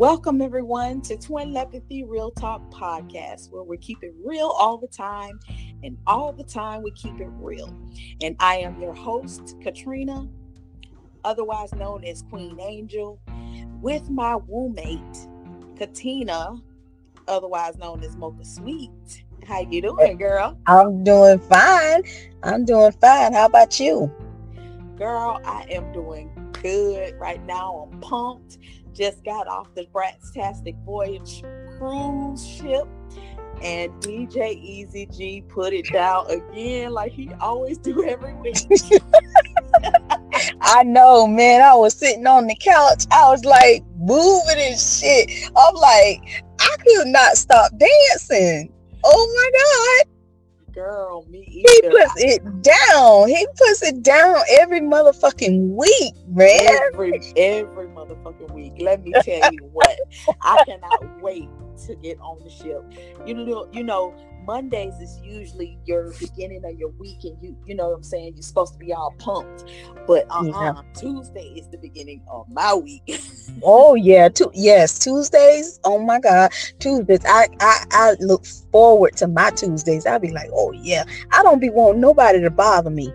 Welcome, everyone, to Twin Lepathy Real Talk Podcast, where we keep it real all the time, and all the time we keep it real. And I am your host, Katrina, otherwise known as Queen Angel, with my roommate, Katina, otherwise known as Mocha Sweet. How you doing, girl? I'm doing fine. I'm doing fine. How about you? Girl, I am doing good right now. I'm pumped just got off the Bratz Tastic Voyage cruise ship and DJ Easy G put it down again like he always do every week. I know, man. I was sitting on the couch. I was like moving and shit. I'm like, I could not stop dancing. Oh my God girl, me either. He puts it down. He puts it down every motherfucking week, man. Every every motherfucking week. Let me tell you what. I cannot wait to get on the ship. You know, you know, Mondays is usually your beginning of your week, and you you know what I'm saying. You're supposed to be all pumped, but uh yeah. Tuesday is the beginning of my week. oh yeah, tu- yes, Tuesdays. Oh my God, Tuesdays. I, I I look forward to my Tuesdays. I'll be like, oh yeah, I don't be wanting nobody to bother me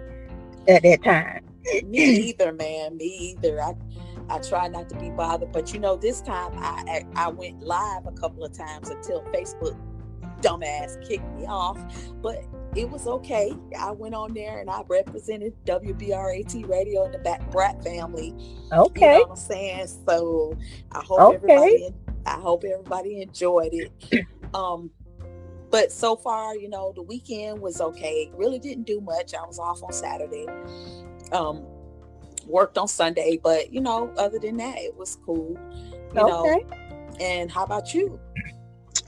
at that time. me either, man. Me either. I I try not to be bothered, but you know, this time I I went live a couple of times until Facebook dumbass kicked me off, but it was okay. I went on there and I represented WBRAT radio and the back Brat family. Okay. You know what I'm saying? So I hope okay. everybody I hope everybody enjoyed it. um but so far, you know, the weekend was okay. Really didn't do much. I was off on Saturday. Um worked on Sunday, but you know, other than that, it was cool. You okay. know. And how about you?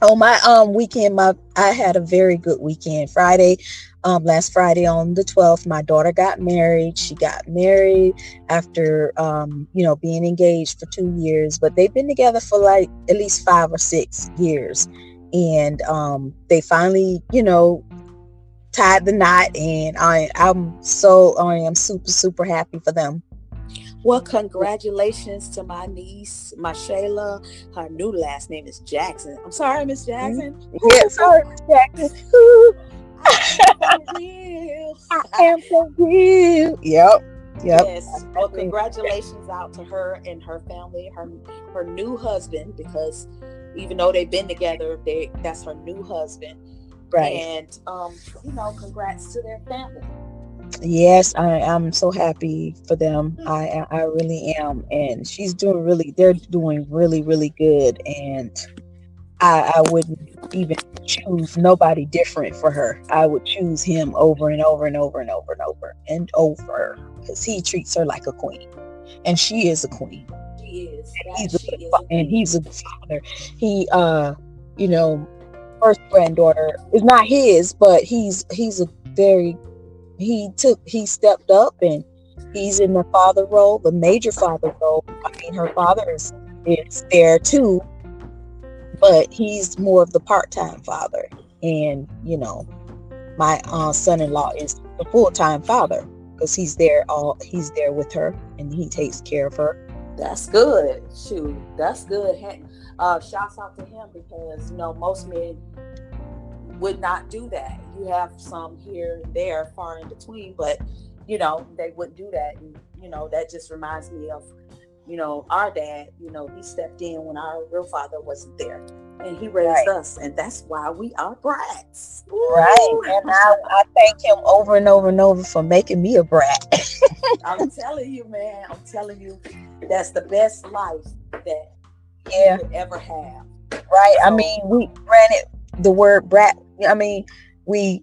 Oh my um weekend, my I had a very good weekend. Friday, um last Friday on the 12th, my daughter got married. She got married after um, you know, being engaged for two years, but they've been together for like at least five or six years. And um they finally, you know, tied the knot and I I'm so I am super, super happy for them. Well, congratulations to my niece, my Shayla. Her new last name is Jackson. I'm sorry, Miss Jackson. Mm-hmm. Yeah, sorry, Miss Jackson. I am so real. Yep. Yep. Yes. Well, congratulations out to her and her family, her her new husband, because even though they've been together, they that's her new husband. Right. And um, you know, congrats to their family. Yes, I am so happy for them. I I really am, and she's doing really. They're doing really really good, and I I wouldn't even choose nobody different for her. I would choose him over and over and over and over and over and over because he treats her like a queen, and she is a queen. She is. And he's a, is. and he's a father. He uh, you know, first granddaughter is not his, but he's he's a very he took he stepped up and he's in the father role, the major father role. I mean, her father is is there too, but he's more of the part time father. And you know, my uh, son in law is the full time father because he's there all he's there with her and he takes care of her. That's good. Shoot, that's good. Uh, shouts out to him because you know most men would not do that. You have some here and there, far in between, but you know they wouldn't do that. And you know that just reminds me of you know our dad. You know he stepped in when our real father wasn't there, and he raised right. us, and that's why we are brats. Ooh. Right, and I, I thank him over and over and over for making me a brat. I'm telling you, man. I'm telling you, that's the best life that yeah. you could ever have. Right. So, I mean, we granted the word brat I mean, we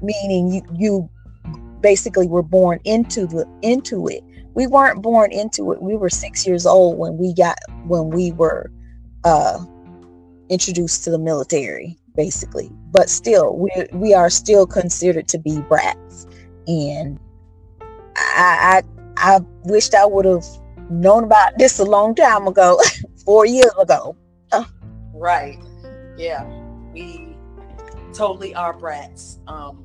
meaning you you basically were born into the into it. We weren't born into it. We were six years old when we got when we were uh, introduced to the military, basically. But still, we we are still considered to be brats, and I I, I wished I would have known about this a long time ago, four years ago. Right. Yeah. We totally are brats. Um,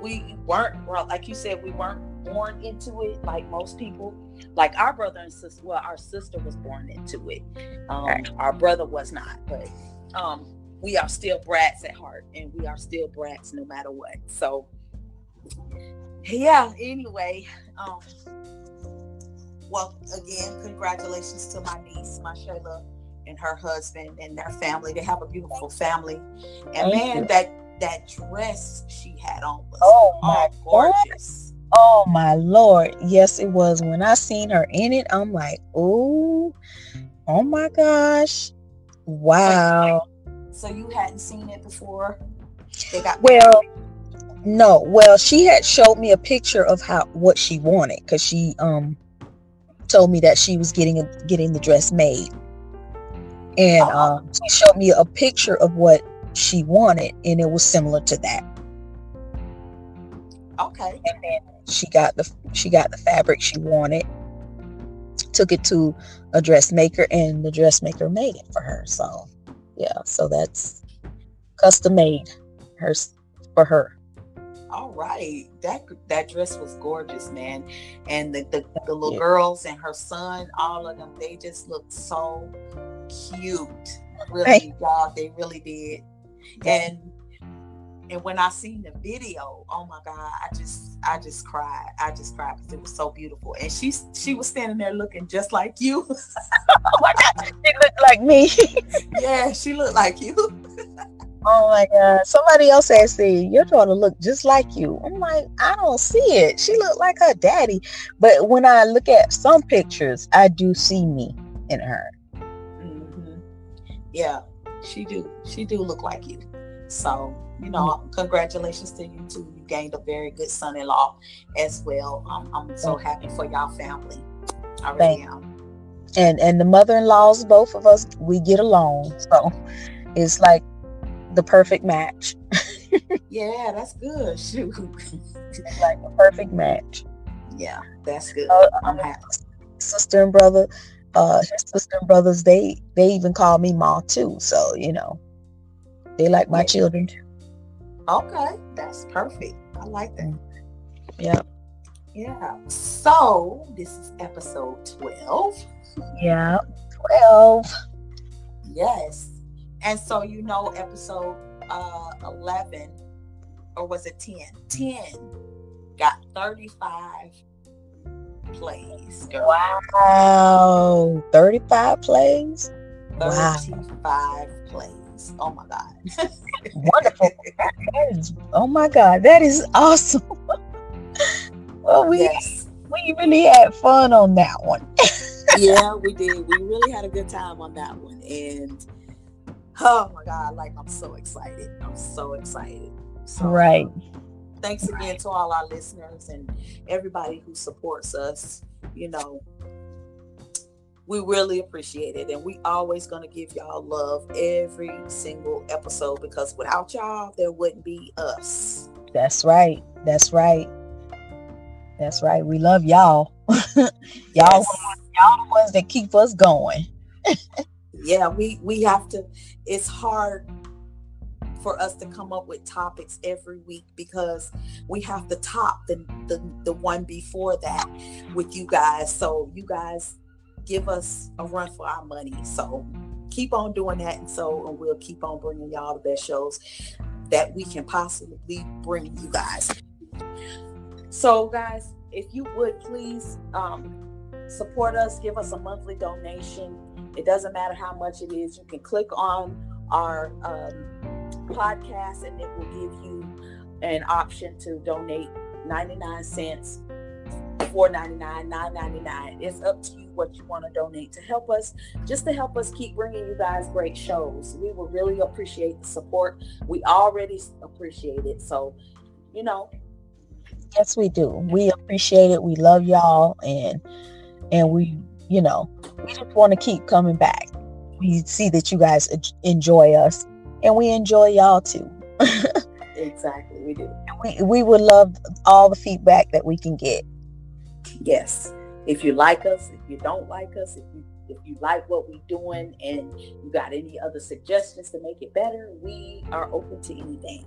we weren't, well, like you said, we weren't born into it like most people. Like our brother and sister, well, our sister was born into it. Um, right. Our brother was not, but um, we are still brats at heart, and we are still brats no matter what. So, yeah. Anyway, um, well, again, congratulations to my niece, my Shayla, and her husband and their family. They have a beautiful family, and Thank man, you. that that dress she had on was oh my gorgeous. God. Oh my lord. Yes, it was. When I seen her in it, I'm like, oh, oh my gosh. Wow. So you hadn't seen it before? They got well no. Well, she had showed me a picture of how what she wanted because she um told me that she was getting a, getting the dress made. And um, she showed me a picture of what she wanted, and it was similar to that. Okay. And then she got the she got the fabric she wanted, took it to a dressmaker, and the dressmaker made it for her. So, yeah, so that's custom made her for her. All right, that that dress was gorgeous, man, and the the, the little yeah. girls and her son, all of them, they just looked so cute. Really, y'all, they really did and and when I seen the video, oh my God, I just I just cried. I just cried because it was so beautiful. And she she was standing there looking just like you. oh my God, she looked like me. yeah, she looked like you. oh my God. Somebody else said, see, your daughter look just like you. I'm like, I don't see it. She looked like her daddy. But when I look at some pictures, I do see me in her. Yeah she do she do look like you so you know mm-hmm. congratulations to you too. You gained a very good son-in-law as well. Um, i'm so happy for y'all family. I really Thank am. And and the mother-in-laws both of us we get along. So it's like the perfect match. Yeah that's good. Shoot. Like a perfect match. Yeah that's good. Uh, i'm happy. sister and brother uh his sister and brothers they they even call me mom too so you know they like my children. Too okay that's perfect. I like that. Yeah yeah so this is episode 12 yeah 12 yes and so you know episode uh 11 or was it 10 10 got 35 plays. Girl. Wow. 35 plays? 35 wow. plays. Oh my God. Wonderful. That is oh my God. That is awesome. well, we, yes. we really had fun on that one. yeah, we did. We really had a good time on that one. And oh my God, like I'm so excited. I'm so excited. So, right um, thanks again to all our listeners and everybody who supports us. You know, we really appreciate it. And we always going to give y'all love every single episode because without y'all, there wouldn't be us. That's right. That's right. That's right. We love y'all. y'all, yes. y'all the ones that keep us going. yeah, we we have to. It's hard for us to come up with topics every week because we have to top the, the, the one before that with you guys. So you guys give us a run for our money. So keep on doing that. And so and we'll keep on bringing y'all the best shows that we can possibly bring you guys. So guys, if you would please um, support us, give us a monthly donation. It doesn't matter how much it is. You can click on our um, podcast and it will give you an option to donate 99 cents 4.99 9.99 it's up to you what you want to donate to help us just to help us keep bringing you guys great shows. We will really appreciate the support. We already appreciate it so you know. Yes we do. We appreciate it. We love y'all and and we you know we just want to keep coming back. We see that you guys enjoy us and we enjoy y'all too. exactly, we do. We we would love all the feedback that we can get. Yes. If you like us, if you don't like us, if you if you like what we're doing and you got any other suggestions to make it better, we are open to anything.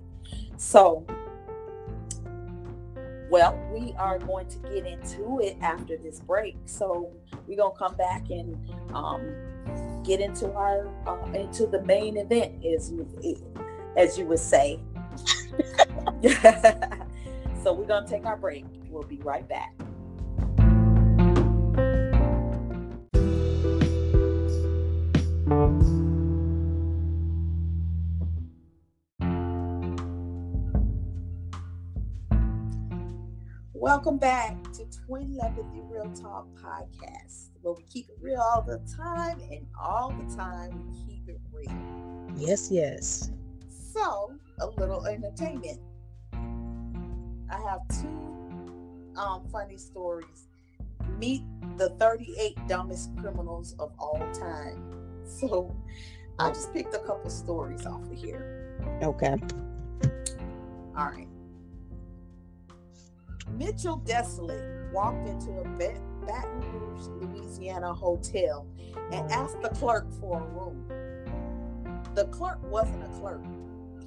So well, we are going to get into it after this break. So we're gonna come back and um, get into our uh, into the main event, as you as you would say. so we're gonna take our break. We'll be right back. Welcome back Twin Lepathy Real Talk Podcast, where we keep it real all the time, and all the time we keep it real. Yes, yes. So, a little entertainment. I have two um, funny stories. Meet the 38 dumbest criminals of all time. So, I just picked a couple stories off of here. Okay. All right. Mitchell Desolate walked into a Baton Rouge, Louisiana hotel and asked the clerk for a room. The clerk wasn't a clerk,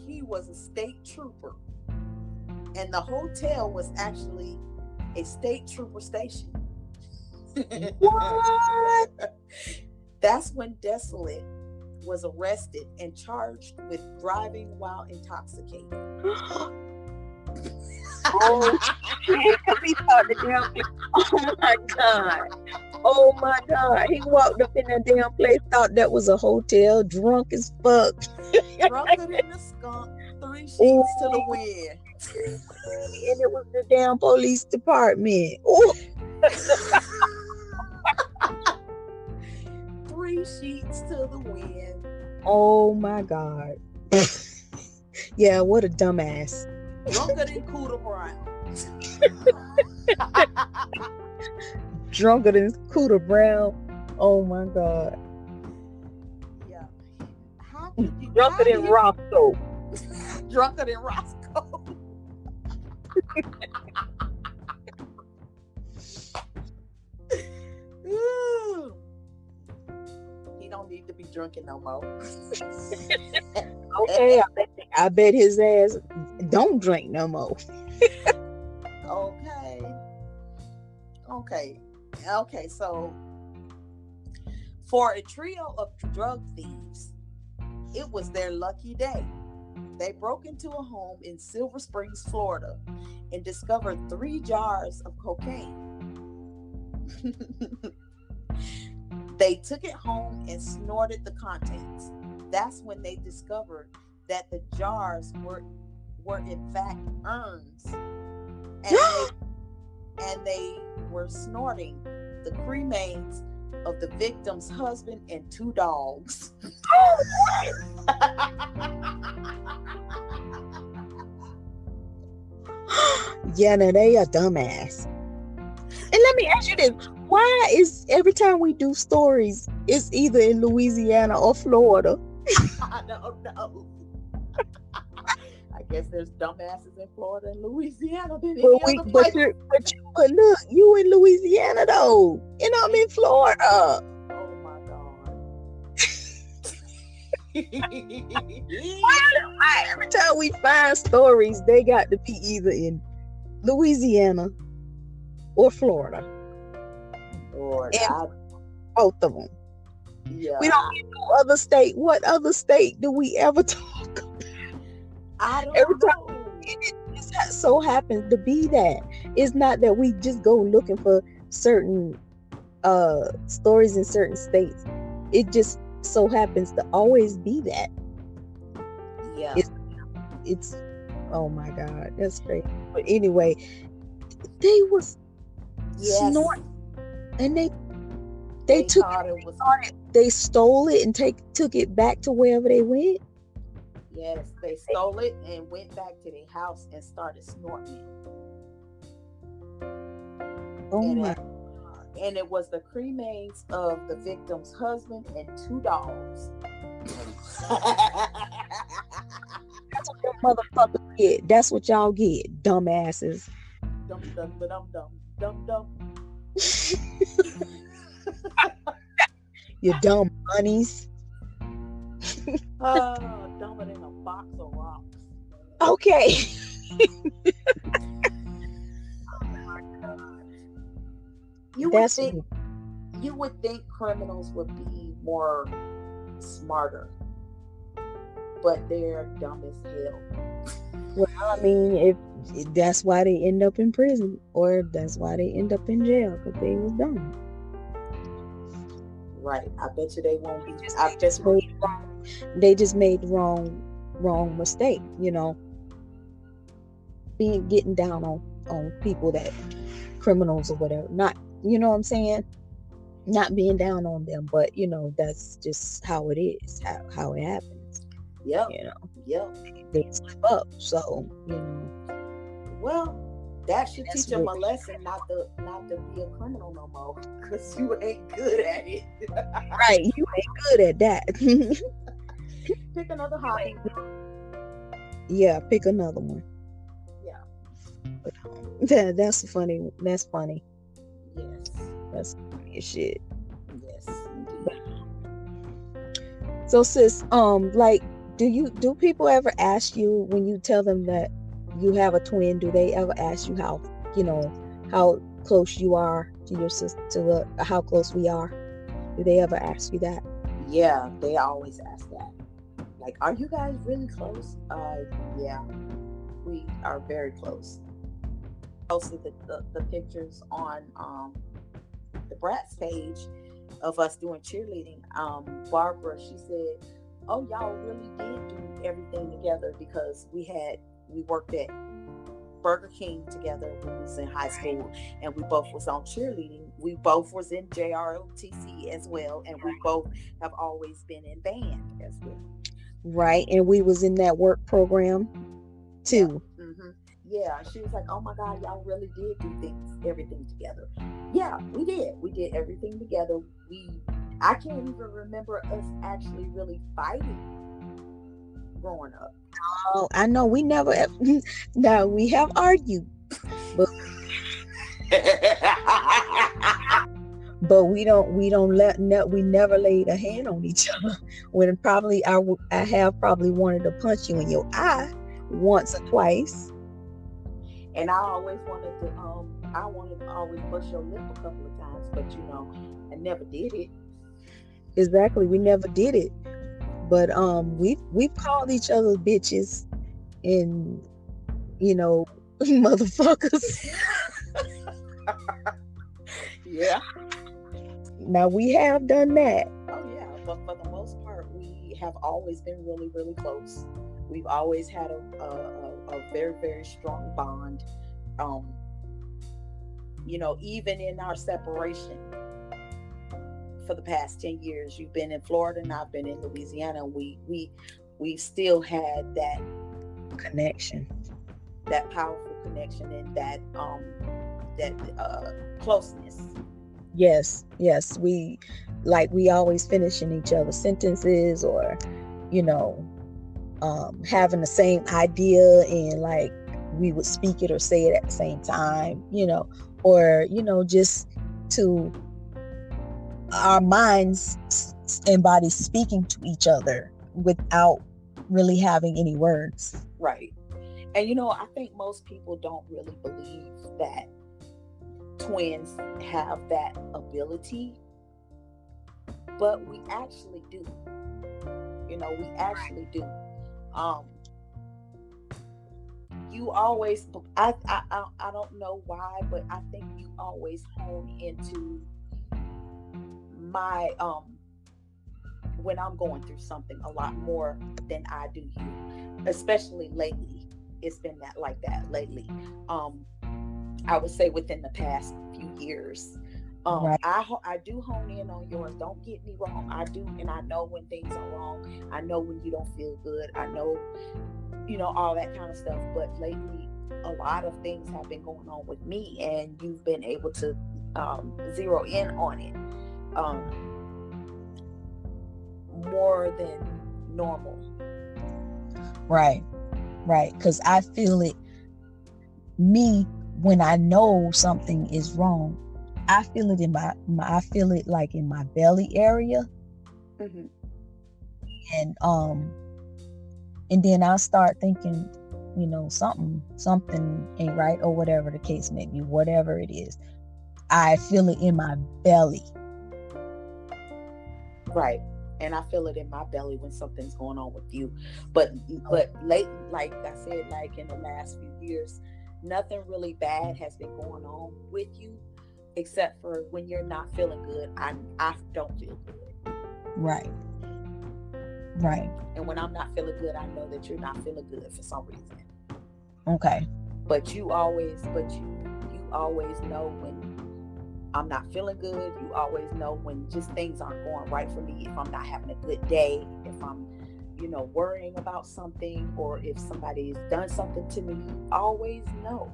he was a state trooper. And the hotel was actually a state trooper station. What? That's when Desolate was arrested and charged with driving while intoxicated. oh, shit, 'cause he thought the damn Oh my god. Oh my god. He walked up in that damn place, thought that was a hotel, drunk as fuck. Drunker than the skunk, three sheets to the wind. And it was the damn police department. Three sheets to the wind. Oh my god. yeah, what a dumbass. Drunker than Cooter Brown. Drunker than Cooter Brown. Oh my god. yeah. How mm, could you, Drunker than you- Roscoe. Drunker than Roscoe. Ooh. he don't need to be drinking no more. Okay, I bet, I bet his ass don't drink no more. Okay. Okay. Okay. So, for a trio of drug thieves, it was their lucky day. They broke into a home in Silver Springs, Florida, and discovered three jars of cocaine. they took it home and snorted the contents. That's when they discovered that the jars were were in fact urns and they, and they were snorting the cremains of the victim's husband and two dogs. Yeah, now they a dumbass. And let me ask you this: Why is every time we do stories, it's either in Louisiana or Florida? I don't know. Guess there's dumbasses in Florida and Louisiana than But we, but, you but, you, but look, you in Louisiana though, and I'm in Florida. Oh my god. Why every time we find stories, they got to be either in Louisiana or Florida. Lord, I- Both of them. yeah. We don't get no other state. What other state do we ever talk? I don't every know. It just so happens to be that. It's not that we just go looking for certain uh stories in certain states. It just so happens to always be that. Yeah. It's it's oh my god, that's great. But anyway, they was yes. snort and they they, They took thought it was they stole it and take took it back to wherever they went. Yes, they stole it and went back to the house and started snorting it. Oh and, my it, uh, and it was the cremains of the victim's husband and two dogs. that's what motherfuckers get. That's what y'all get, dumbasses. dum dum dum dum dum dum. You dumb bunnies. Ah, oh, dumber than a box of rocks. Okay. Oh that's think, you would think criminals would be more smarter, but they're dumb as hell. Well, I mean, if that's why they end up in prison, or that's why they end up in jail because they was dumb. Right. I bet you they won't be. Just, I just made wrong. They just made wrong, wrong mistake. You know, being getting down on on people that criminals or whatever. Not, you know what I'm saying? Not being down on them, but you know that's just how it is. How how it happens. Yep. You know. Yep. They slip up. So you know. Well, that should That's teach them a lesson not to not to be a criminal no more, because you ain't good at it. Right. You ain't good at that. Pick another hobby. yeah. Pick another one. Yeah. That, that's funny. That's funny. Yes. That's funny as shit. Yes. Indeed. So sis, um, like, do you do people ever ask you when you tell them that you have a twin? Do they ever ask you how you know how close you are to your sister? To uh, how close we are? Do they ever ask you that? Yeah, they always ask that. Like, are you guys really close? Uh, yeah, we are very close. Posted the, the, the pictures on um, the Bratz page of us doing cheerleading. Um, Barbara, she said, "Oh, y'all really did do everything together because we had we worked at Burger King together when we was in high school, and we both was on cheerleading. We both was in JROTC as well, and we both have always been in band as well. Right. And we was in that work program too. hmm Yeah, she was like, "Oh my God, y'all really did do things, everything together." Yeah, we did. We did everything together. We, I can't even remember us actually really fighting growing up. Oh, I know we never. have. no, we have argued, but we don't. We don't let. Ne- we never laid a hand on each other. When probably I, w- I have probably wanted to punch you in your eye once or twice. and I always wanted to, um, I wanted to always bust your lip a couple of times, but you know, I never did it. Exactly. We never did it. But um we've we've called each other bitches and you know motherfuckers. Yeah. Now we have done that. Oh yeah, but for the most part, we have always been really, really close. We've always had a a, a, very, very strong bond. Um, you know, even in our separation for the past ten years, you've been in Florida and I've been in Louisiana. We we we still had that Connection. that powerful connection and that um that uh closeness. Yes, yes. We like we always finishing each other's sentences or, you know, um having the same idea and like we would speak it or say it at the same time, you know, or, you know, just to our minds and bodies speaking to each other without really having any words. Right. And you know, I think most people don't really believe that twins have that ability, but we actually do. You know, we actually do. Um you always I, I I I don't know why, but I think you always hone into my um when I'm going through something a lot more than I do you especially lately it's been that like that lately um i would say within the past few years um Right. i i do hone in on yours don't get me wrong i do and i know when things are wrong i know when you don't feel good i know you know all that kind of stuff but lately a lot of things have been going on with me and you've been able to um zero in on it um more than normal Right. Right. Because I feel it, me, when I know something is wrong, I feel it in my, my I feel it like in my belly area. Mhm. And, um, and then I'll start thinking, you know, something, something ain't right or whatever the case may be, whatever it is. I feel it in my belly. Right. And I feel it in my belly when something's going on with you. But but late like I said, like in the last few years, nothing really bad has been going on with you except for when you're not feeling good. I I don't feel good. Right. Right. And when I'm not feeling good, I know that you're not feeling good for some reason. Okay. But you always but you you always know when I'm not feeling good. You always know when just things aren't going right for me. If I'm not having a good day, if I'm, you know, worrying about something, or if somebody's done something to me, you always know.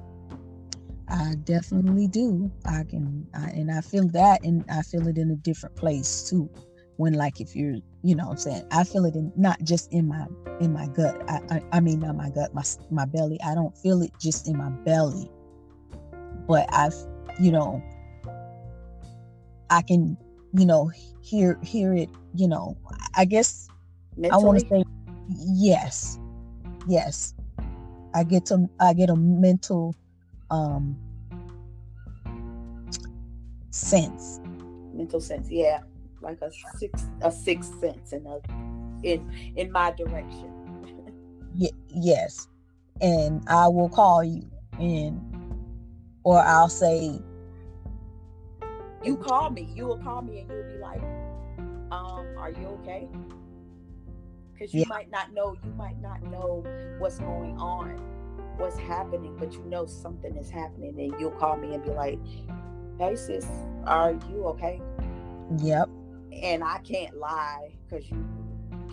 I definitely do. I can, I, and I feel that, and I feel it in a different place too. When, like, if you're, you know, I'm saying, I feel it in not just in my in my gut. I, I, I mean, not my gut, my my belly. I don't feel it just in my belly, but I've, you know, I can, you know, hear hear it, you know. I guess Mentally? I want to say yes. Yes. I get to I get a mental um sense. Mental sense, yeah. Like a six a sixth sense in a in in my direction. y- yes. And I will call you and or I'll say you call me, you will call me and you'll be like, um, are you okay? Because you yeah. might not know, you might not know what's going on, what's happening, but you know something is happening, and you'll call me and be like, Hey sis, are you okay? Yep. And I can't lie because you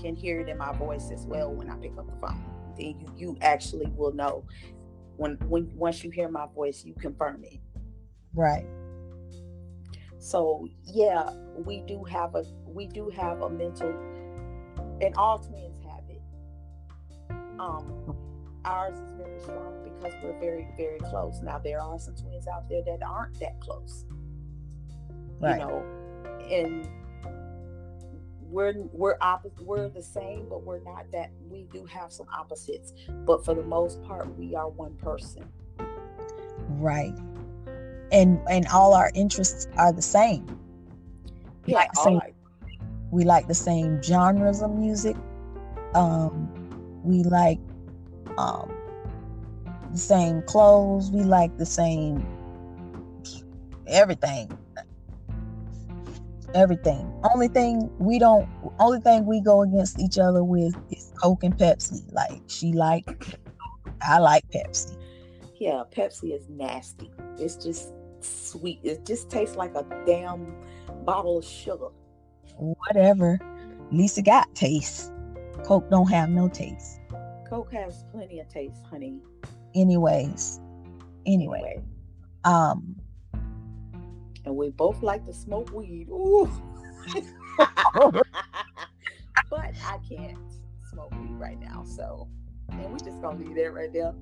can hear it in my voice as well when I pick up the phone. Then you you actually will know when when once you hear my voice, you confirm it. Right. So yeah, we do have a we do have a mental, and all twins have it. Um, ours is very strong because we're very very close. Now there are some twins out there that aren't that close. Right. You know, and we're we're opposite we're the same but we're not that we do have some opposites but for the most part we are one person right and and all our interests are the same. Yeah, like the same, we like the same genres of music. Um, we like um, the same clothes. We like the same everything. Everything. Only thing we don't. Only thing we go against each other with is Coke and Pepsi. Like she like, I like Pepsi. Yeah, Pepsi is nasty. It's just sweet. It just tastes like a damn bottle of sugar. Whatever. Lisa got taste. Coke don't have no taste. Coke has plenty of taste, honey. Anyways. Anyway. anyway. Um and we both like to smoke weed. Ooh. but I can't smoke weed right now, so and we just gonna leave that right there.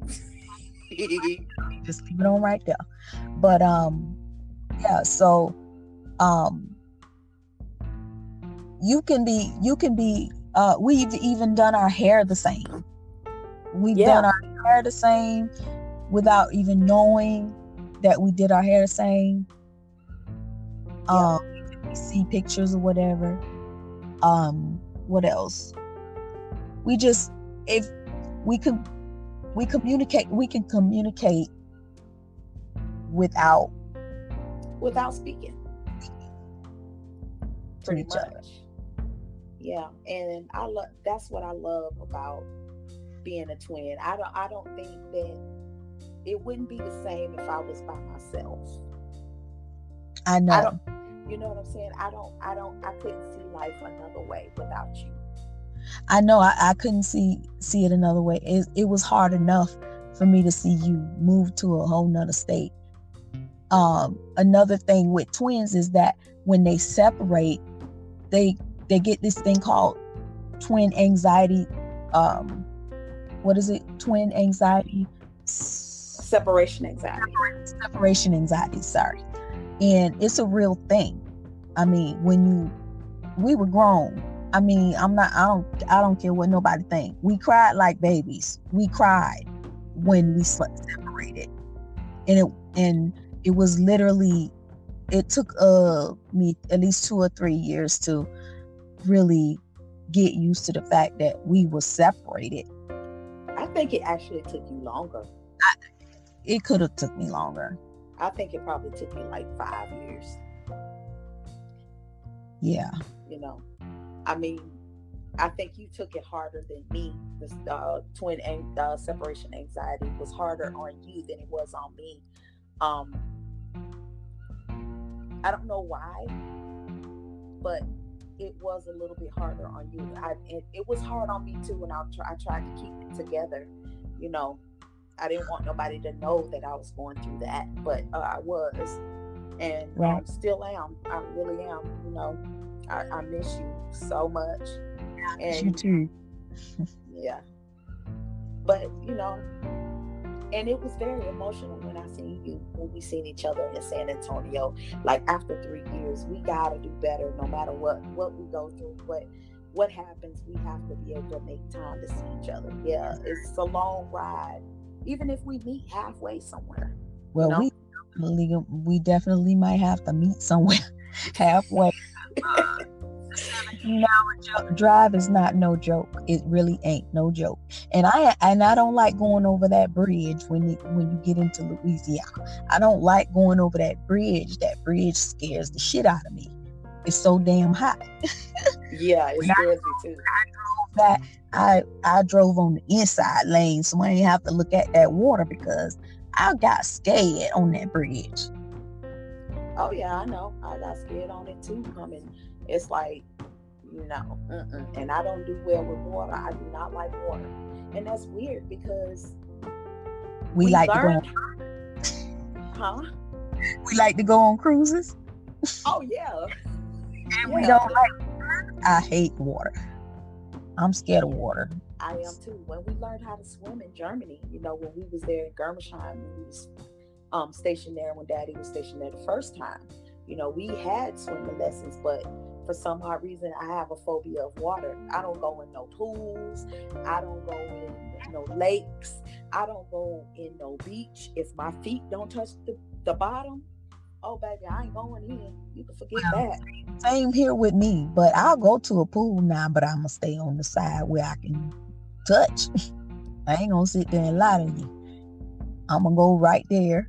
just keep it on right there. But um, yeah. So um, you can be you can be. Uh, we've even done our hair the same. We've yeah. done our hair the same without even knowing that we did our hair the same. Um, see pictures or whatever. Um, what else? We just if we could we communicate we can communicate without without speaking pretty much other. Yeah and i love that's what i love about being a twin. I don't i don't think that it wouldn't be the same if i was by myself. I know. I don't, you know what i'm saying? I don't i don't i couldn't see life another way without you. I know I, I couldn't see see it another way. It, it was hard enough for me to see you move to a whole nother state. Um, another thing with twins is that when they separate, they they get this thing called twin anxiety. Um, what is it? Twin anxiety. Separation anxiety. Separation anxiety. Sorry, and it's a real thing. I mean, when you we were grown I mean, I'm not I don't I don't care what nobody think. We cried like babies. We cried when we separated. And it and it was literally it took uh me at least two or three years to really get used to the fact that we were separated. I think it actually took you longer. I, it could have took me longer. I think it probably took me like five years. Yeah. You know, I mean, I think you took it harder than me. The uh, twin and uh, separation anxiety was harder on you than it was on me. Um, I don't know why, but it was a little bit harder on you. I it, it was hard on me too when I, I tried to keep it together. You know, I didn't want nobody to know that I was going through that, but uh, I was, and right. still am. I really am. You know, I, I miss you so much. And, you too. yeah, but you know, and it was very emotional when I seen you when we seen each other in San Antonio. Like after three years, we gotta do better, no matter what what we go through, what what happens. We have to be able to make time to see each other. Yeah, it's a long ride, even if we meet halfway somewhere. Well, you know? we we definitely might have to meet somewhere halfway. 17 hour drive is not no joke. It really ain't no joke. And I and I don't like going over that bridge when you, when you get into Louisiana. I don't like going over that bridge. That bridge scares the shit out of me. It's so damn hot. yeah, it scares me too. I drove that I I drove on the inside lane, so I didn't have to look at that water because I got scared on that bridge. Oh yeah, I know. I got scared on it too. Coming, it's like no, mm-mm. and I don't do well with water. I do not like water, and that's weird because we, we like learned, to go. On, huh? We like to go on cruises. Oh yeah. and yeah. we don't like. I hate water. I'm scared of water. I am too. When we learned how to swim in Germany, you know, when we was there in Germersheim, when we was um, stationed there when Daddy was stationed there the first time. You know, we had swimming lessons, but for some odd reason, I have a phobia of water. I don't go in no pools. I don't go in no lakes. I don't go in no beach. If my feet don't touch the, the bottom, oh baby, I ain't going in. You can forget well, that. Same here with me, but I'll go to a pool now, but I'm gonna stay on the side where I can touch. I ain't gonna sit there and lie to you. I'm gonna go right there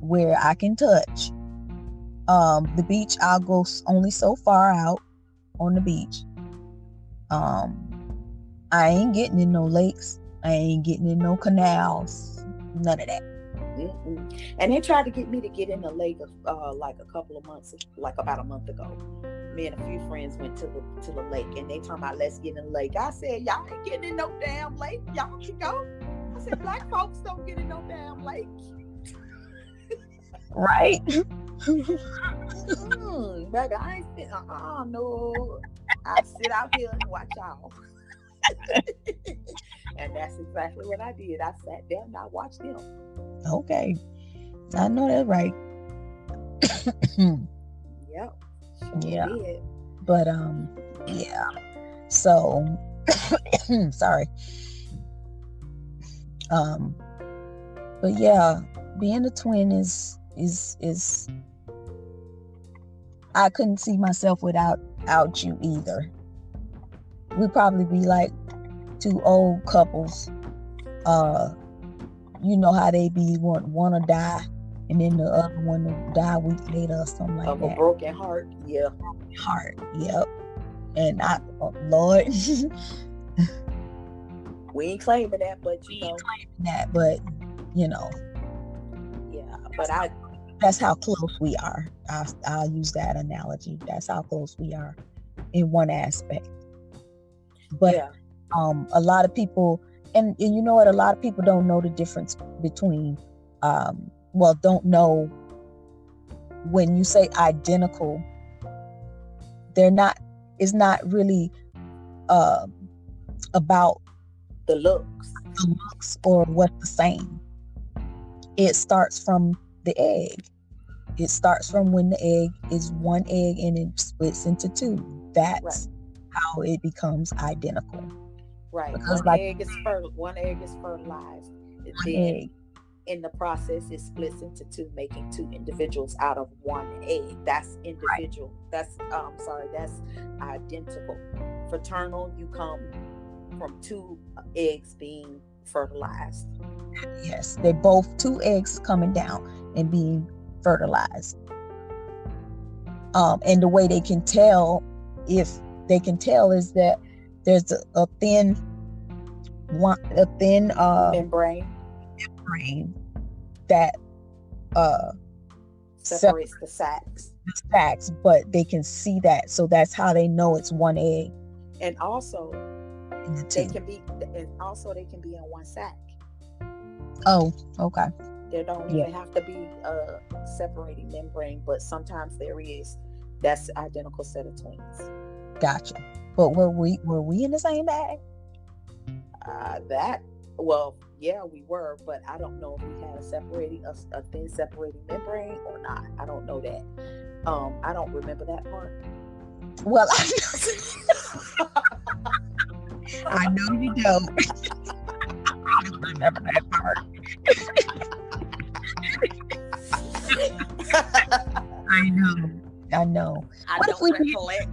where I can touch um, the beach, I'll go only so far out on the beach. Um, I ain't getting in no lakes. I ain't getting in no canals. None of that. Mm-mm. And they tried to get me to get in the lake uh, like a couple of months, like about a month ago. Me and a few friends went to the to the lake, and they talking about let's get in the lake. I said y'all ain't getting in no damn lake. Y'all can go. I said black folks don't get in no damn lake. Right. mm, baby, I ain't sit. Uh, uh, no. I sit out here and watch y'all. and that's exactly what I did. I sat down and I watched them. Okay, I know that right. yep. Sure yeah. Did. But um, yeah. So, sorry. Um, but yeah, being a twin is is is I couldn't see myself without out you either. We'd probably be like two old couples. Uh, you know how they be want one to die, and then the other one to die week later or something like of that. a broken heart, yeah. Heart, yep. And I, oh, Lord, we ain't claiming that, but you know, that, but you know, yeah. But I, that's how close we are. I'll, I'll use that analogy. That's how close we are in one aspect. But yeah. um, a lot of people, and, and you know what? A lot of people don't know the difference between, um, well, don't know when you say identical, they're not, it's not really uh, about the looks. the looks or what's the same. It starts from the egg. It starts from when the egg is one egg and it splits into two. That's right. how it becomes identical. Right. Because one like egg is fer- one egg is fertilized. One egg. in the process it splits into two making two individuals out of one egg that's individual right. that's um sorry that's identical fraternal you come from two eggs being fertilized. Yes they're both two eggs coming down and being fertilized. Um and the way they can tell if they can tell is that there's a, a thin one a thin uh membrane. membrane that uh separates the sacs. the sacs but they can see that so that's how they know it's one egg. And also the they can be and also they can be in one sack. oh okay. There don't yeah. even have to be a separating membrane but sometimes there is that's identical set of twins. Gotcha. But were we were we in the same bag? Uh, that well yeah we were but i don't know if we had a separating a, a thin separating membrane or not. I don't know that. Um i don't remember that part. Well i, I know you don't i remember that part i know I know. I what if we recollect.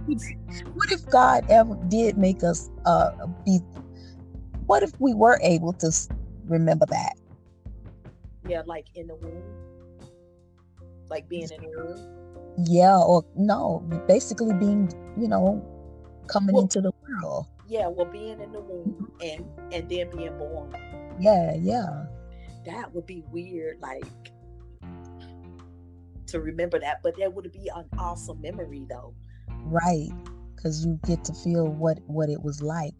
what if God ever did make us uh, be what if we were able to remember that? Yeah, like in the womb, like being in the womb. Yeah, or no, basically being, you know, coming well, into the world. Yeah, well, being in the womb and and then being born. Yeah, yeah. That would be weird, like to remember that, but that would be an awesome memory, though. Right, because you get to feel what what it was like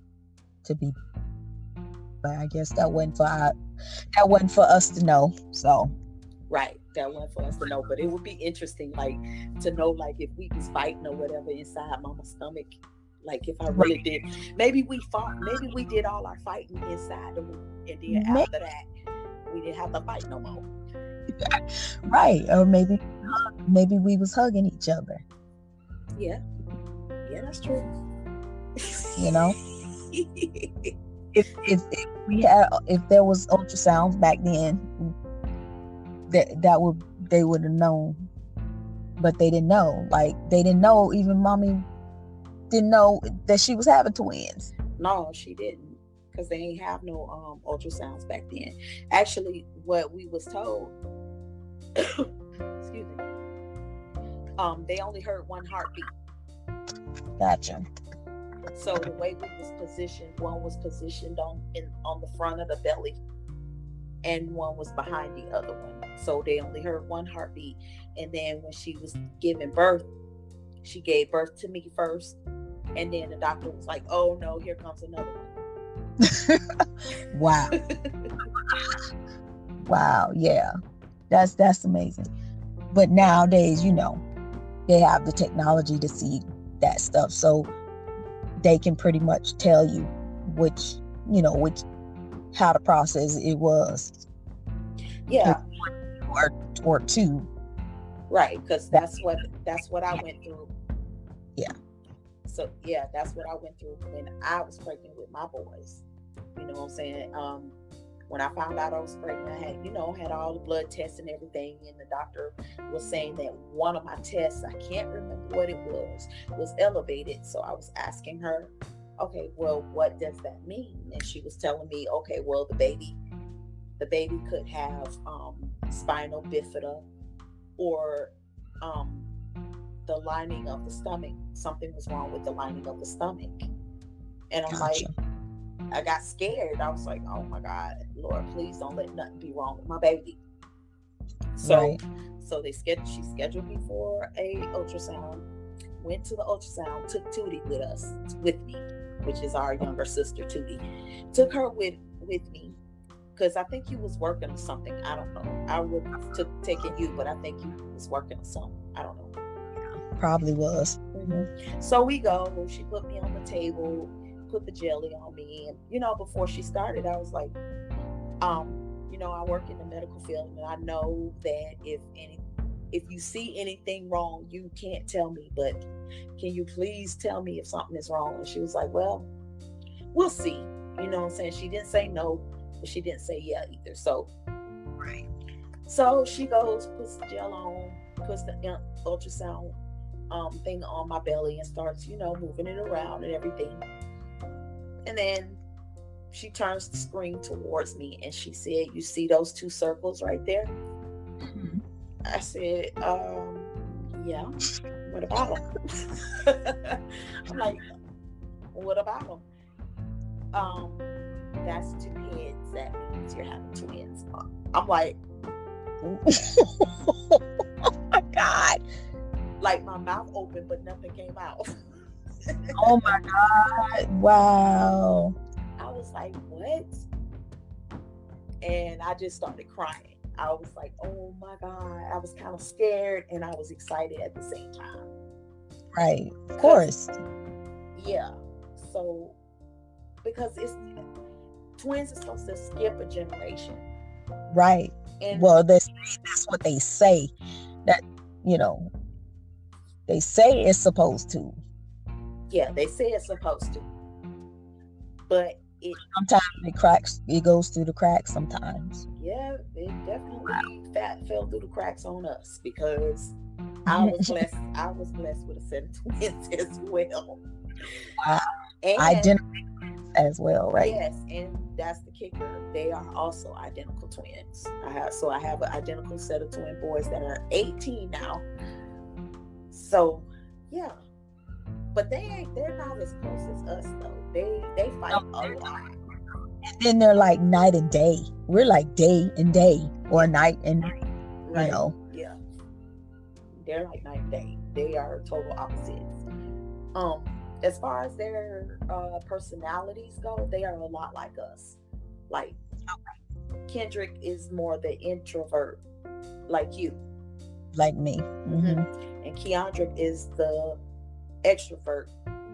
to be but I guess that wasn't for our, that wasn't for us to know. So right, that wasn't for us to know. But it would be interesting, like to know, like if we was fighting or whatever inside Mama's stomach. Like if I really right. did, maybe we fought, maybe we did all our fighting inside the room, and then maybe. after that, we didn't have to fight no more. right, or maybe maybe we was hugging each other. Yeah, yeah, that's true. You know. if, if, if we had if there was ultrasounds back then that that would they would have known but they didn't know like they didn't know even mommy didn't know that she was having twins. No she didn't because they ain't have no um ultrasounds back then. Actually what we was told excuse me um they only heard one heartbeat. Gotcha. So the way we was positioned, one was positioned on in on the front of the belly, and one was behind the other one. So they only heard one heartbeat. And then when she was giving birth, she gave birth to me first, and then the doctor was like, "Oh no, here comes another one." wow. wow. Yeah, that's that's amazing. But nowadays, you know, they have the technology to see that stuff. So they can pretty much tell you which you know which how the process it was yeah or or two right because that's what that's what i went through yeah so yeah that's what i went through when i was pregnant with my boys you know what i'm saying um when I found out I was pregnant, I had, you know, had all the blood tests and everything, and the doctor was saying that one of my tests, I can't remember what it was, was elevated. So I was asking her, okay, well, what does that mean? And she was telling me, okay, well, the baby, the baby could have um, spinal bifida or um, the lining of the stomach. Something was wrong with the lining of the stomach. And I'm gotcha. like, I got scared. I was like, oh my God, Lord, please don't let nothing be wrong with my baby. So right. so they scheduled she scheduled me for a ultrasound, went to the ultrasound, took Tootie with us, with me, which is our younger sister Tootie. Took her with with me because I think you was working on something. I don't know. I would took taking you, but I think you was working on something. I don't know. Probably was. Mm-hmm. So we go. She put me on the table put the jelly on me. And, you know, before she started, I was like, um, you know, I work in the medical field and I know that if any if you see anything wrong, you can't tell me, but can you please tell me if something is wrong? And she was like, Well, we'll see. You know what I'm saying? She didn't say no, but she didn't say yeah either. So right. So she goes, puts the gel on, puts the ultrasound um, thing on my belly and starts, you know, moving it around and everything. And then she turns the screen towards me and she said, You see those two circles right there? Mm-hmm. I said, um, Yeah. What about them? I'm like, What about them? Um, that's two heads. That means you're having twins. I'm like. Like my mouth open, but nothing came out. oh my God. Wow. I was like, what? And I just started crying. I was like, oh my God. I was kind of scared and I was excited at the same time. Right. Of course. Yeah. So, because it's twins are supposed to skip a generation. Right. And well, that's, that's what they say. That, you know, they say it's supposed to. Yeah, they say it's supposed to. But it sometimes it cracks it goes through the cracks sometimes. Yeah, it definitely fat fell through the cracks on us because I was blessed I was blessed with a set of twins as well. Wow. And, Identical as well, right? Yes, and that's the kicker. They are also identical twins. I have so I have an identical set of twin boys that are 18 now. So yeah. But they ain't they're not as close as us though. They they fight no, a lot. And then they're like night and day. We're like day and day or night and. Right. You know. Yeah. They're like night and day. They are total opposites. Um as far as their uh, personalities go, they are a lot like us. Like Kendrick is more the introvert, like you, like me, mm-hmm. and Keandric is the extrovert,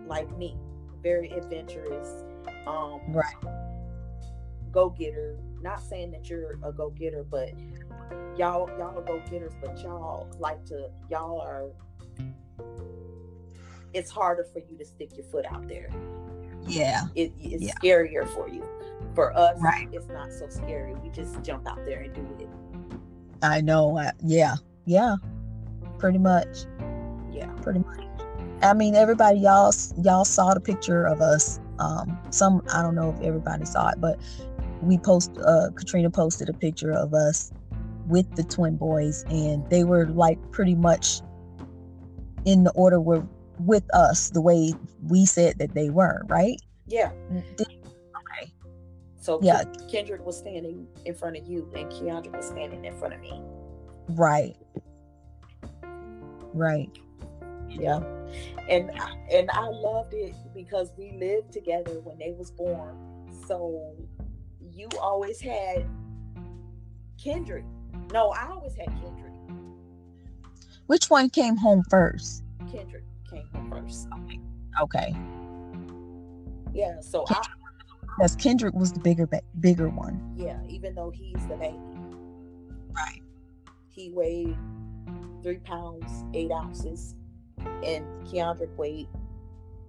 like me, very adventurous, um, right, go getter. Not saying that you're a go getter, but y'all y'all are go getters, but y'all like to y'all are it's harder for you to stick your foot out there. Yeah. It, it's yeah. scarier for you. For us, right. it's not so scary. We just jump out there and do it. I know. Uh, yeah. Yeah. Pretty much. Yeah. Pretty much. I mean, everybody, y'all, y'all saw the picture of us. Um, some, I don't know if everybody saw it, but we post, uh, Katrina posted a picture of us with the twin boys, and they were like pretty much in the order where with us the way we said that they were, right? Yeah. Okay. So yeah, Kendrick was standing in front of you, and Keandra was standing in front of me. Right. Right. Yeah. And and I loved it because we lived together when they was born. So you always had Kendrick. No, I always had Kendrick. Which one came home first? Kendrick came home first. Okay. Yeah, so Kendrick, I, yes, Kendrick was the bigger bigger one. Yeah, even though he's the baby. Right. He weighed three pounds eight ounces, and Keandric weighed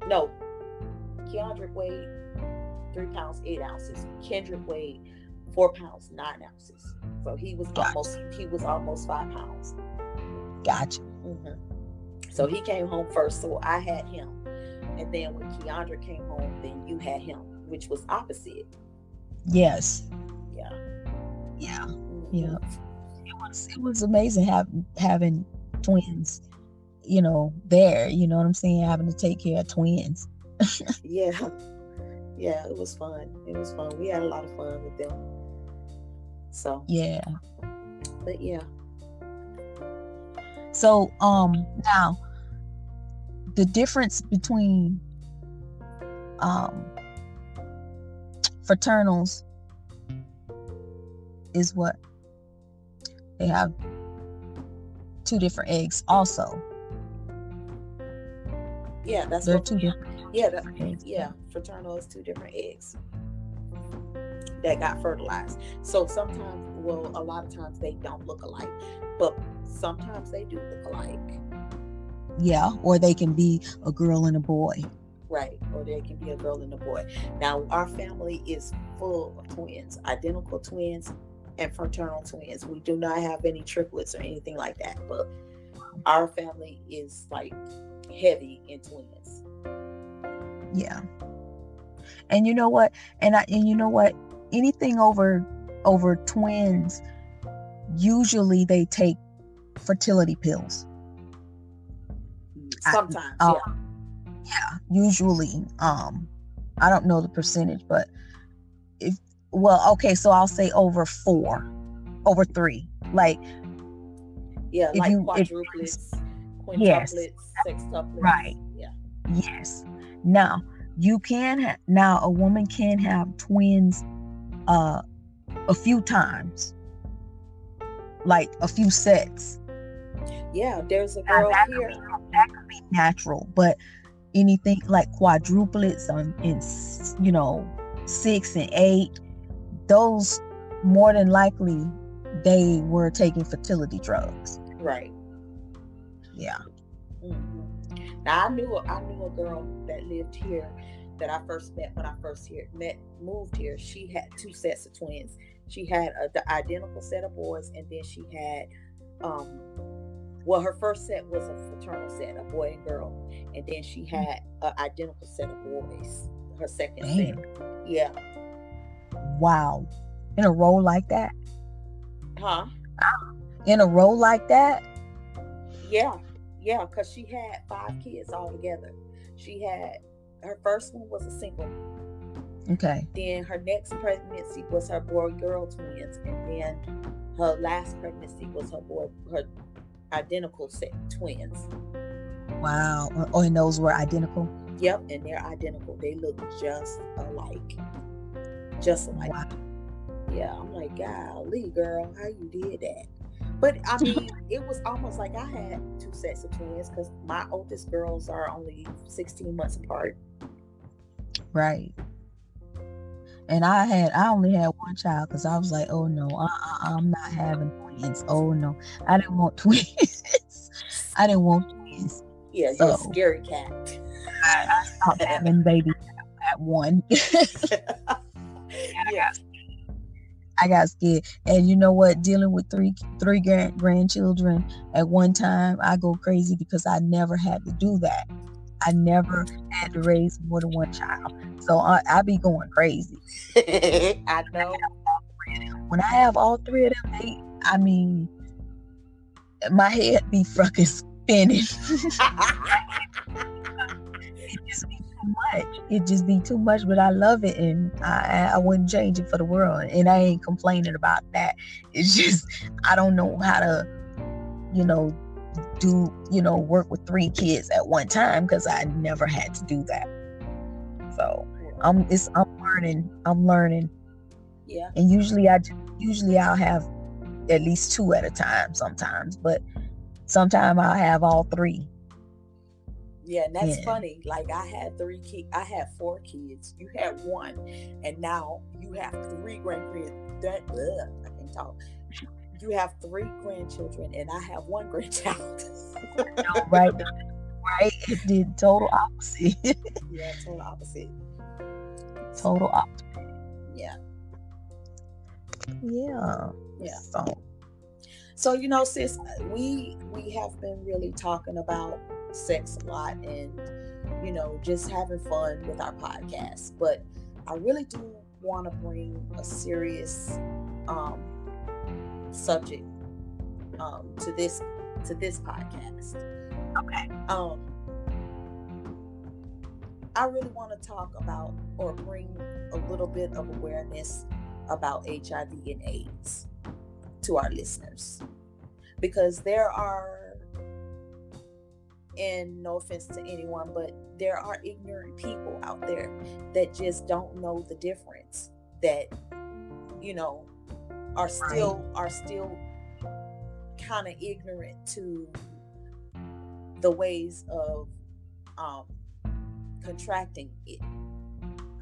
no, Keandric weighed three pounds eight ounces. Kendrick weighed four pounds nine ounces. So he was gotcha. almost he was almost five pounds. Gotcha. Mm-hmm. So he came home first, so I had him. And then when Keandra came home, then you had him, which was opposite. Yes. Yeah. Yeah. Mm-hmm. Yeah. It was it was amazing having having twins, you know, there. You know what I'm saying? Having to take care of twins. yeah. Yeah, it was fun. It was fun. We had a lot of fun with them. So yeah. But yeah. So um now the difference between um, fraternals is what they have two different eggs also. Yeah that's they're what, two different yeah that, yeah fraternal is two different eggs that got fertilized. So sometimes well a lot of times they don't look alike but sometimes they do look alike. Yeah or they can be a girl and a boy. Right or they can be a girl and a boy. Now our family is full of twins identical twins and fraternal twins. We do not have any triplets or anything like that, but our family is like heavy in twins. Yeah. And you know what? And I and you know what? Anything over over twins, usually they take fertility pills. Sometimes, I, yeah. Um, yeah, usually. Um, I don't know the percentage, but well, okay, so I'll say over four, over three. Like yeah, like you, quadruplets, quintuplets, yes, sextuplets. Right. Yeah. Yes. Now you can ha- now a woman can have twins uh a few times like a few sets yeah there's a girl that here could be, that could be natural but anything like quadruplets on, and you know six and eight those more than likely they were taking fertility drugs right yeah mm-hmm. now i knew i knew a girl that lived here that I first met when I first here met moved here, she had two sets of twins. She had a, the identical set of boys, and then she had, um, well, her first set was a fraternal set, a boy and girl, and then she mm. had an identical set of boys. Her second Damn. set, yeah. Wow, in a row like that? Huh? In a row like that? Yeah, yeah, because she had five kids altogether. She had her first one was a single. Okay. Then her next pregnancy was her boy girl twins, and then her last pregnancy was her boy her identical set twins. Wow. Oh, and those were identical. Yep, and they're identical. They look just alike. Just like Wow. Yeah, I'm like, golly, girl, how you did that? But I mean, it was almost like I had two sets of twins because my oldest girls are only 16 months apart. Right. And I had, I only had one child because I was like, oh no, uh-uh, I, am not having twins. Oh no, I didn't want twins. I didn't want twins. Yeah, you're a scary cat. I, I stopped having babies at one. yeah. I got scared. And you know what? Dealing with three three grand, grandchildren at one time, I go crazy because I never had to do that. I never had to raise more than one child. So I, I be going crazy. I know. When I have all three of them, they, I mean, my head be fucking spinning. it just be much. It just be too much, but I love it and I, I wouldn't change it for the world. And I ain't complaining about that. It's just I don't know how to, you know, do, you know, work with three kids at one time because I never had to do that. So I'm it's I'm learning. I'm learning. Yeah. And usually I usually I'll have at least two at a time sometimes, but sometimes I'll have all three yeah, and that's yeah. funny. Like I had three kids, I had four kids. You had one, and now you have three grandkids. That ugh, I can talk. You have three grandchildren, and I have one grandchild. right, right. It did total opposite. yeah, total opposite. Total opposite. Yeah. Yeah. Yeah. So. So you know, sis, we we have been really talking about sex a lot and you know just having fun with our podcast. But i really do want to bring a serious um, subject um, to this to this podcast. Okay. Um i really want to talk about or bring a little bit of awareness about hiv and aids to our listeners. Because there are and no offense to anyone, but there are ignorant people out there that just don't know the difference. That you know are still are still kind of ignorant to the ways of um, contracting it.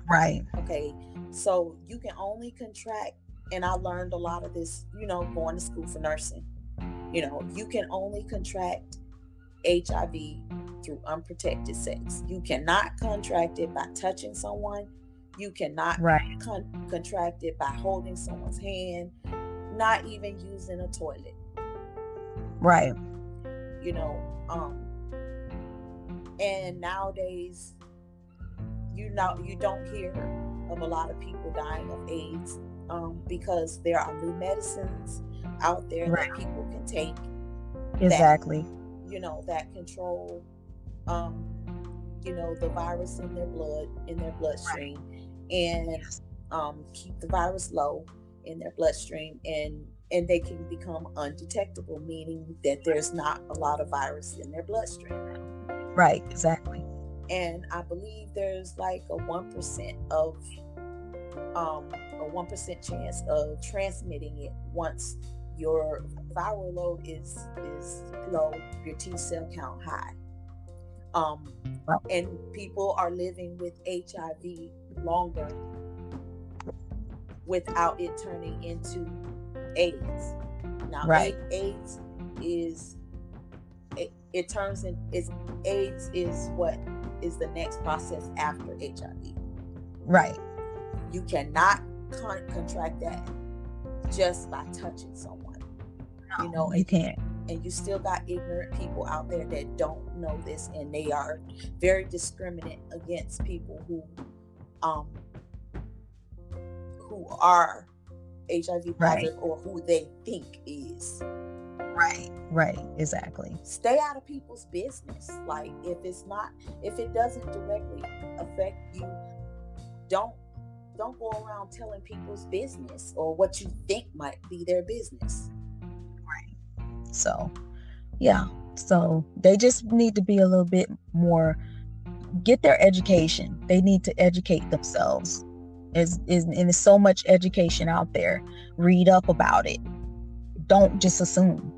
Right. Okay. So you can only contract, and I learned a lot of this, you know, going to school for nursing. You know, you can only contract HIV through unprotected sex. You cannot contract it by touching someone. You cannot right. con- contract it by holding someone's hand. not even using a toilet. Right. You know, um, and nowadays, you know, you don't hear of a lot of people dying of AIDS um, because there are new medicines out there right. that people can take. Exactly. That, you know that control, um, you know, the virus in their blood in their bloodstream, right. and um, keep the virus low in their bloodstream, and and they can become undetectable, meaning that there's not a lot of virus in their bloodstream. Right. Exactly. And I believe there's like a one percent of um, a one percent chance of transmitting it once your viral load is is low, your T cell count high. Um, and people are living with HIV longer without it turning into AIDS. Now, right. AIDS is it, it turns in is AIDS is what is the next process after HIV. Right. You cannot con- contract that just by touching someone. You know, you can't. And you still got ignorant people out there that don't know this, and they are very discriminate against people who, um, who are HIV positive right. or who they think is. Right, right, exactly. Stay out of people's business. Like if it's not, if it doesn't directly affect you, don't don't go around telling people's business or what you think might be their business. So, yeah. So they just need to be a little bit more get their education. They need to educate themselves. Is is and there's so much education out there. Read up about it. Don't just assume.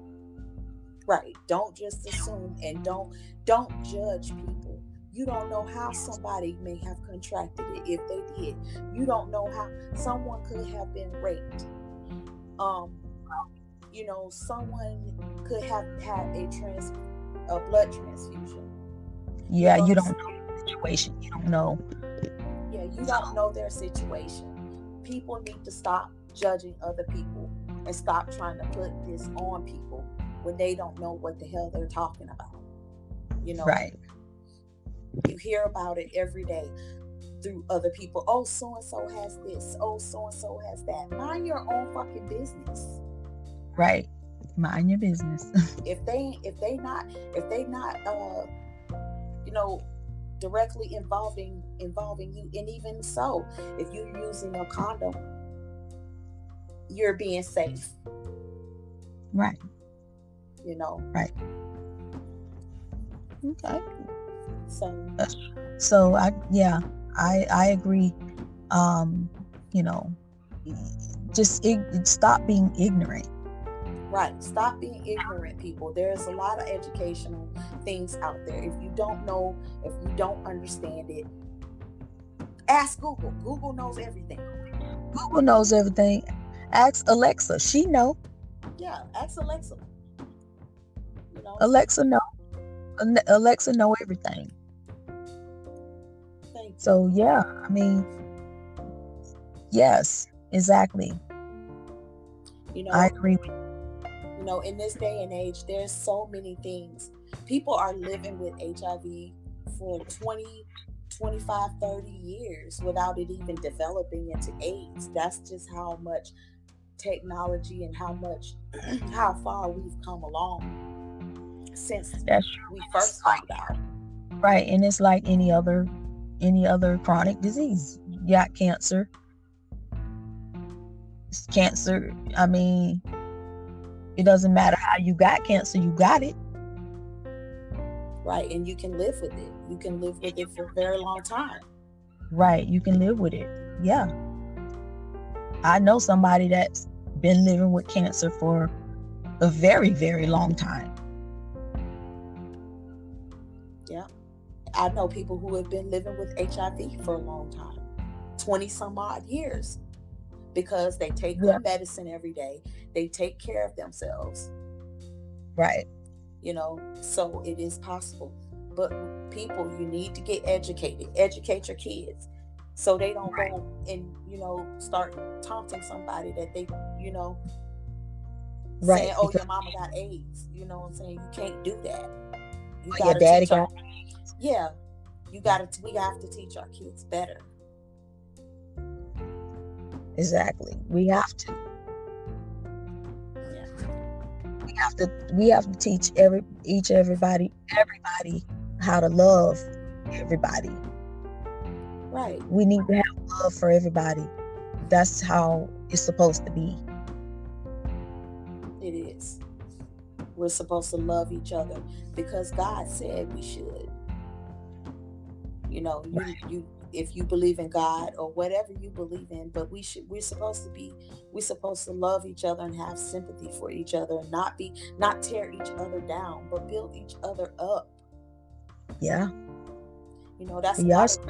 Right. Don't just assume and don't don't judge people you don't know how somebody may have contracted it if they did. You don't know how someone could have been raped. Um, you know, someone could have had a trans a blood transfusion. Yeah, you, you don't know the situation. You don't know. Yeah, you don't know their situation. People need to stop judging other people and stop trying to put this on people when they don't know what the hell they're talking about. You know, right? You hear about it every day through other people. Oh, so and so has this. Oh, so and so has that. Mind your own fucking business. Right. Mind your business. if they if they not if they not uh you know directly involving involving you and even so if you're using a condom you're being safe right you know right okay so so I yeah, I I agree. Um, you know, just ig- stop being ignorant. Right. Stop being ignorant, people. There's a lot of educational things out there. If you don't know, if you don't understand it, ask Google. Google knows everything. Google knows everything. Ask Alexa. She know. Yeah, ask Alexa. You know? Alexa know. Alexa know everything. So yeah, I mean, yes, exactly. You know, I agree. You know, in this day and age, there's so many things. People are living with HIV for 20, 25, 30 years without it even developing into AIDS. That's just how much technology and how much how far we've come along since That's we first found out. Right, and it's like any other any other chronic disease. You got cancer. It's cancer, I mean, it doesn't matter how you got cancer, you got it. Right, and you can live with it. You can live with it for a very long time. Right, you can live with it. Yeah. I know somebody that's been living with cancer for a very, very long time. Yeah. I know people who have been living with HIV for a long time 20 some odd years because they take yeah. medicine every day, they take care of themselves. Right. You know, so it is possible. But people, you need to get educated, educate your kids so they don't right. go and, you know, start taunting somebody that they, you know, right saying, oh your mama got aids you know what i'm saying you can't do that you oh, your daddy got our, yeah you gotta we have to teach our kids better exactly. We have to. We have to we have to teach every each everybody everybody how to love everybody. Right. We need to have love for everybody. That's how it's supposed to be. It is. We're supposed to love each other because god said we should. You know you, right. you if you believe in God or whatever you believe in, but we should we're supposed to be we're supposed to love each other and have sympathy for each other and not be not tear each other down, but build each other up. Yeah. You know, that's yes. of,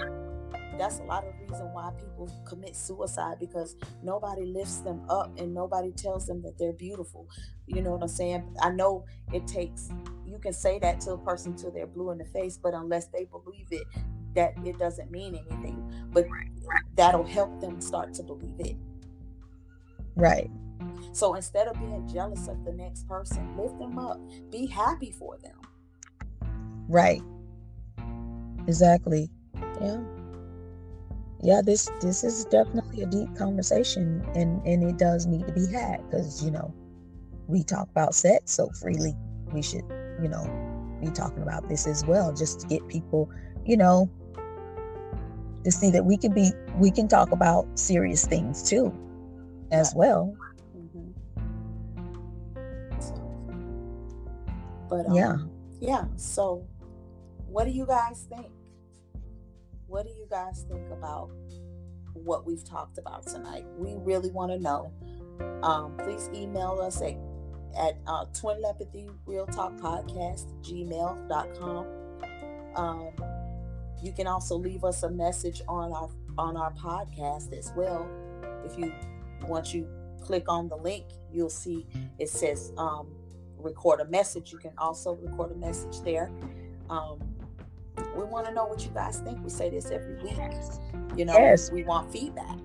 that's a lot of reason why people commit suicide because nobody lifts them up and nobody tells them that they're beautiful. You know what I'm saying? I know it takes you can say that to a person till they're blue in the face, but unless they believe it, that it doesn't mean anything. But that'll help them start to believe it. Right. So instead of being jealous of the next person, lift them up. Be happy for them. Right. Exactly. Yeah. Yeah, this this is definitely a deep conversation and and it does need to be had because you know we talk about sex so freely we should you know be talking about this as well just to get people you know to see that we can be we can talk about serious things too as well. Mm-hmm. but um, yeah yeah so what do you guys think? What do you guys think about what we've talked about tonight? We really want to know. Um, please email us at at uh, twin telepathy real talk podcast gmail.com um, you can also leave us a message on our on our podcast as well. If you once you click on the link, you'll see it says um, record a message. You can also record a message there. Um, we want to know what you guys think. We say this every week. You know, yes. we want feedback.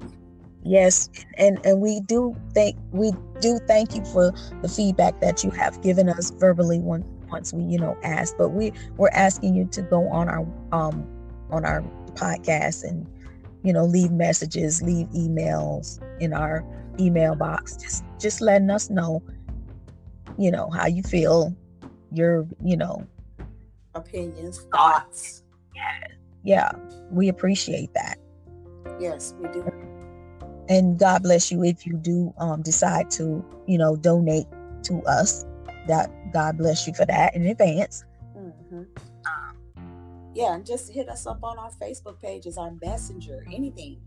Yes, and and we do thank we do thank you for the feedback that you have given us verbally once once we you know asked. But we we're asking you to go on our um on our podcast and you know leave messages leave emails in our email box just just letting us know you know how you feel your you know opinions thoughts. Yeah yeah we appreciate that. Yes we do. And god bless you if you do um, decide to you know donate to us. That god bless you for that in advance. Mm-hmm yeah, and just hit us up on our Facebook pages, our messenger, anything.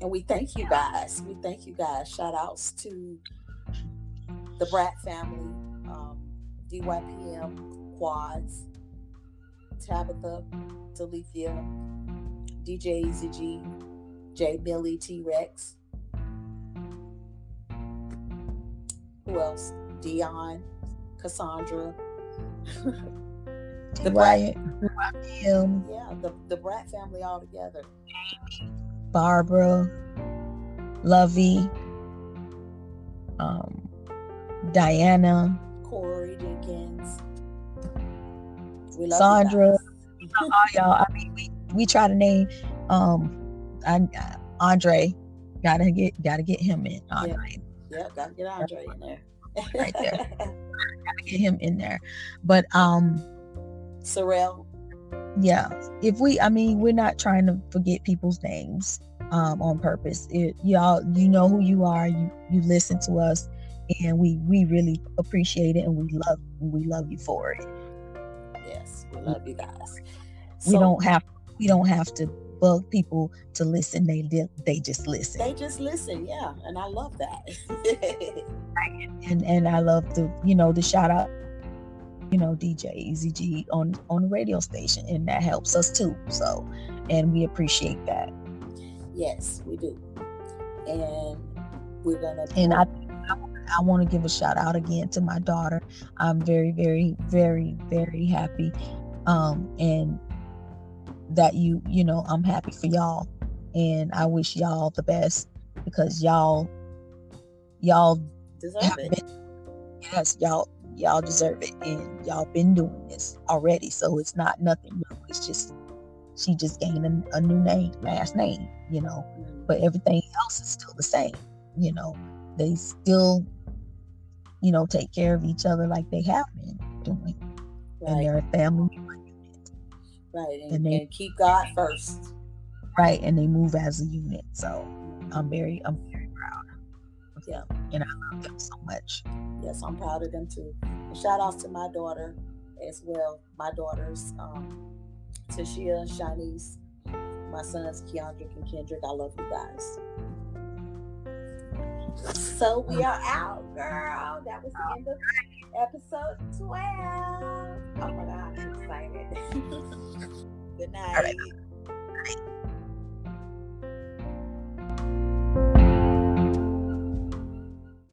And we thank you guys. We thank you guys. Shout outs to the Brat family, um, DYPM, Quads, Tabitha, Talithia, DJ Easy G, J Millie T Rex. Who else? Dion, Cassandra. the Brat, him. Yeah, the, the Brat family all together. Barbara, Lovey, um, Diana, Corey Jenkins, Sandra. all y'all. I mean, we, we try to name um, I, uh, Andre. Gotta get gotta get him in. Andre. Yeah, yeah gotta get Andre in there. right there. gotta get him in there. But um Sorrel. Yeah. If we, I mean, we're not trying to forget people's names um, on purpose. It, y'all, you know who you are. You you listen to us, and we we really appreciate it, and we love we love you for it. Yes, we love you guys. So, we don't have we don't have to bug people to listen. They they just listen. They just listen, yeah, and I love that. and and I love the you know the shout out you know DJ EZG on on the radio station, and that helps us too. So, and we appreciate that. Yes, we do, and we're gonna. And I, I want to give a shout out again to my daughter. I'm very, very, very, very happy, um, and that you, you know, I'm happy for y'all, and I wish y'all the best because y'all, y'all deserve it. Been, yes, y'all y'all deserve it, and y'all been doing this already. So it's not nothing new. It's just she just gained a, a new name, last name, you know. Mm-hmm. But everything else is still the same, you know. They still, you know, take care of each other like they have been doing, right. and they're a family unit. Right, and, and they and keep God first. Right, and they move as a unit. So I'm very, I'm very proud. Yeah, and I love them so much. Yes, I'm proud of them too. And shout outs to my daughter as well. My daughters, um, Tashia, Shanice, my sons, Keandrick and Kendrick. I love you guys. So we are out, girl. That was the end of episode 12. Oh my God, I'm excited. Good night.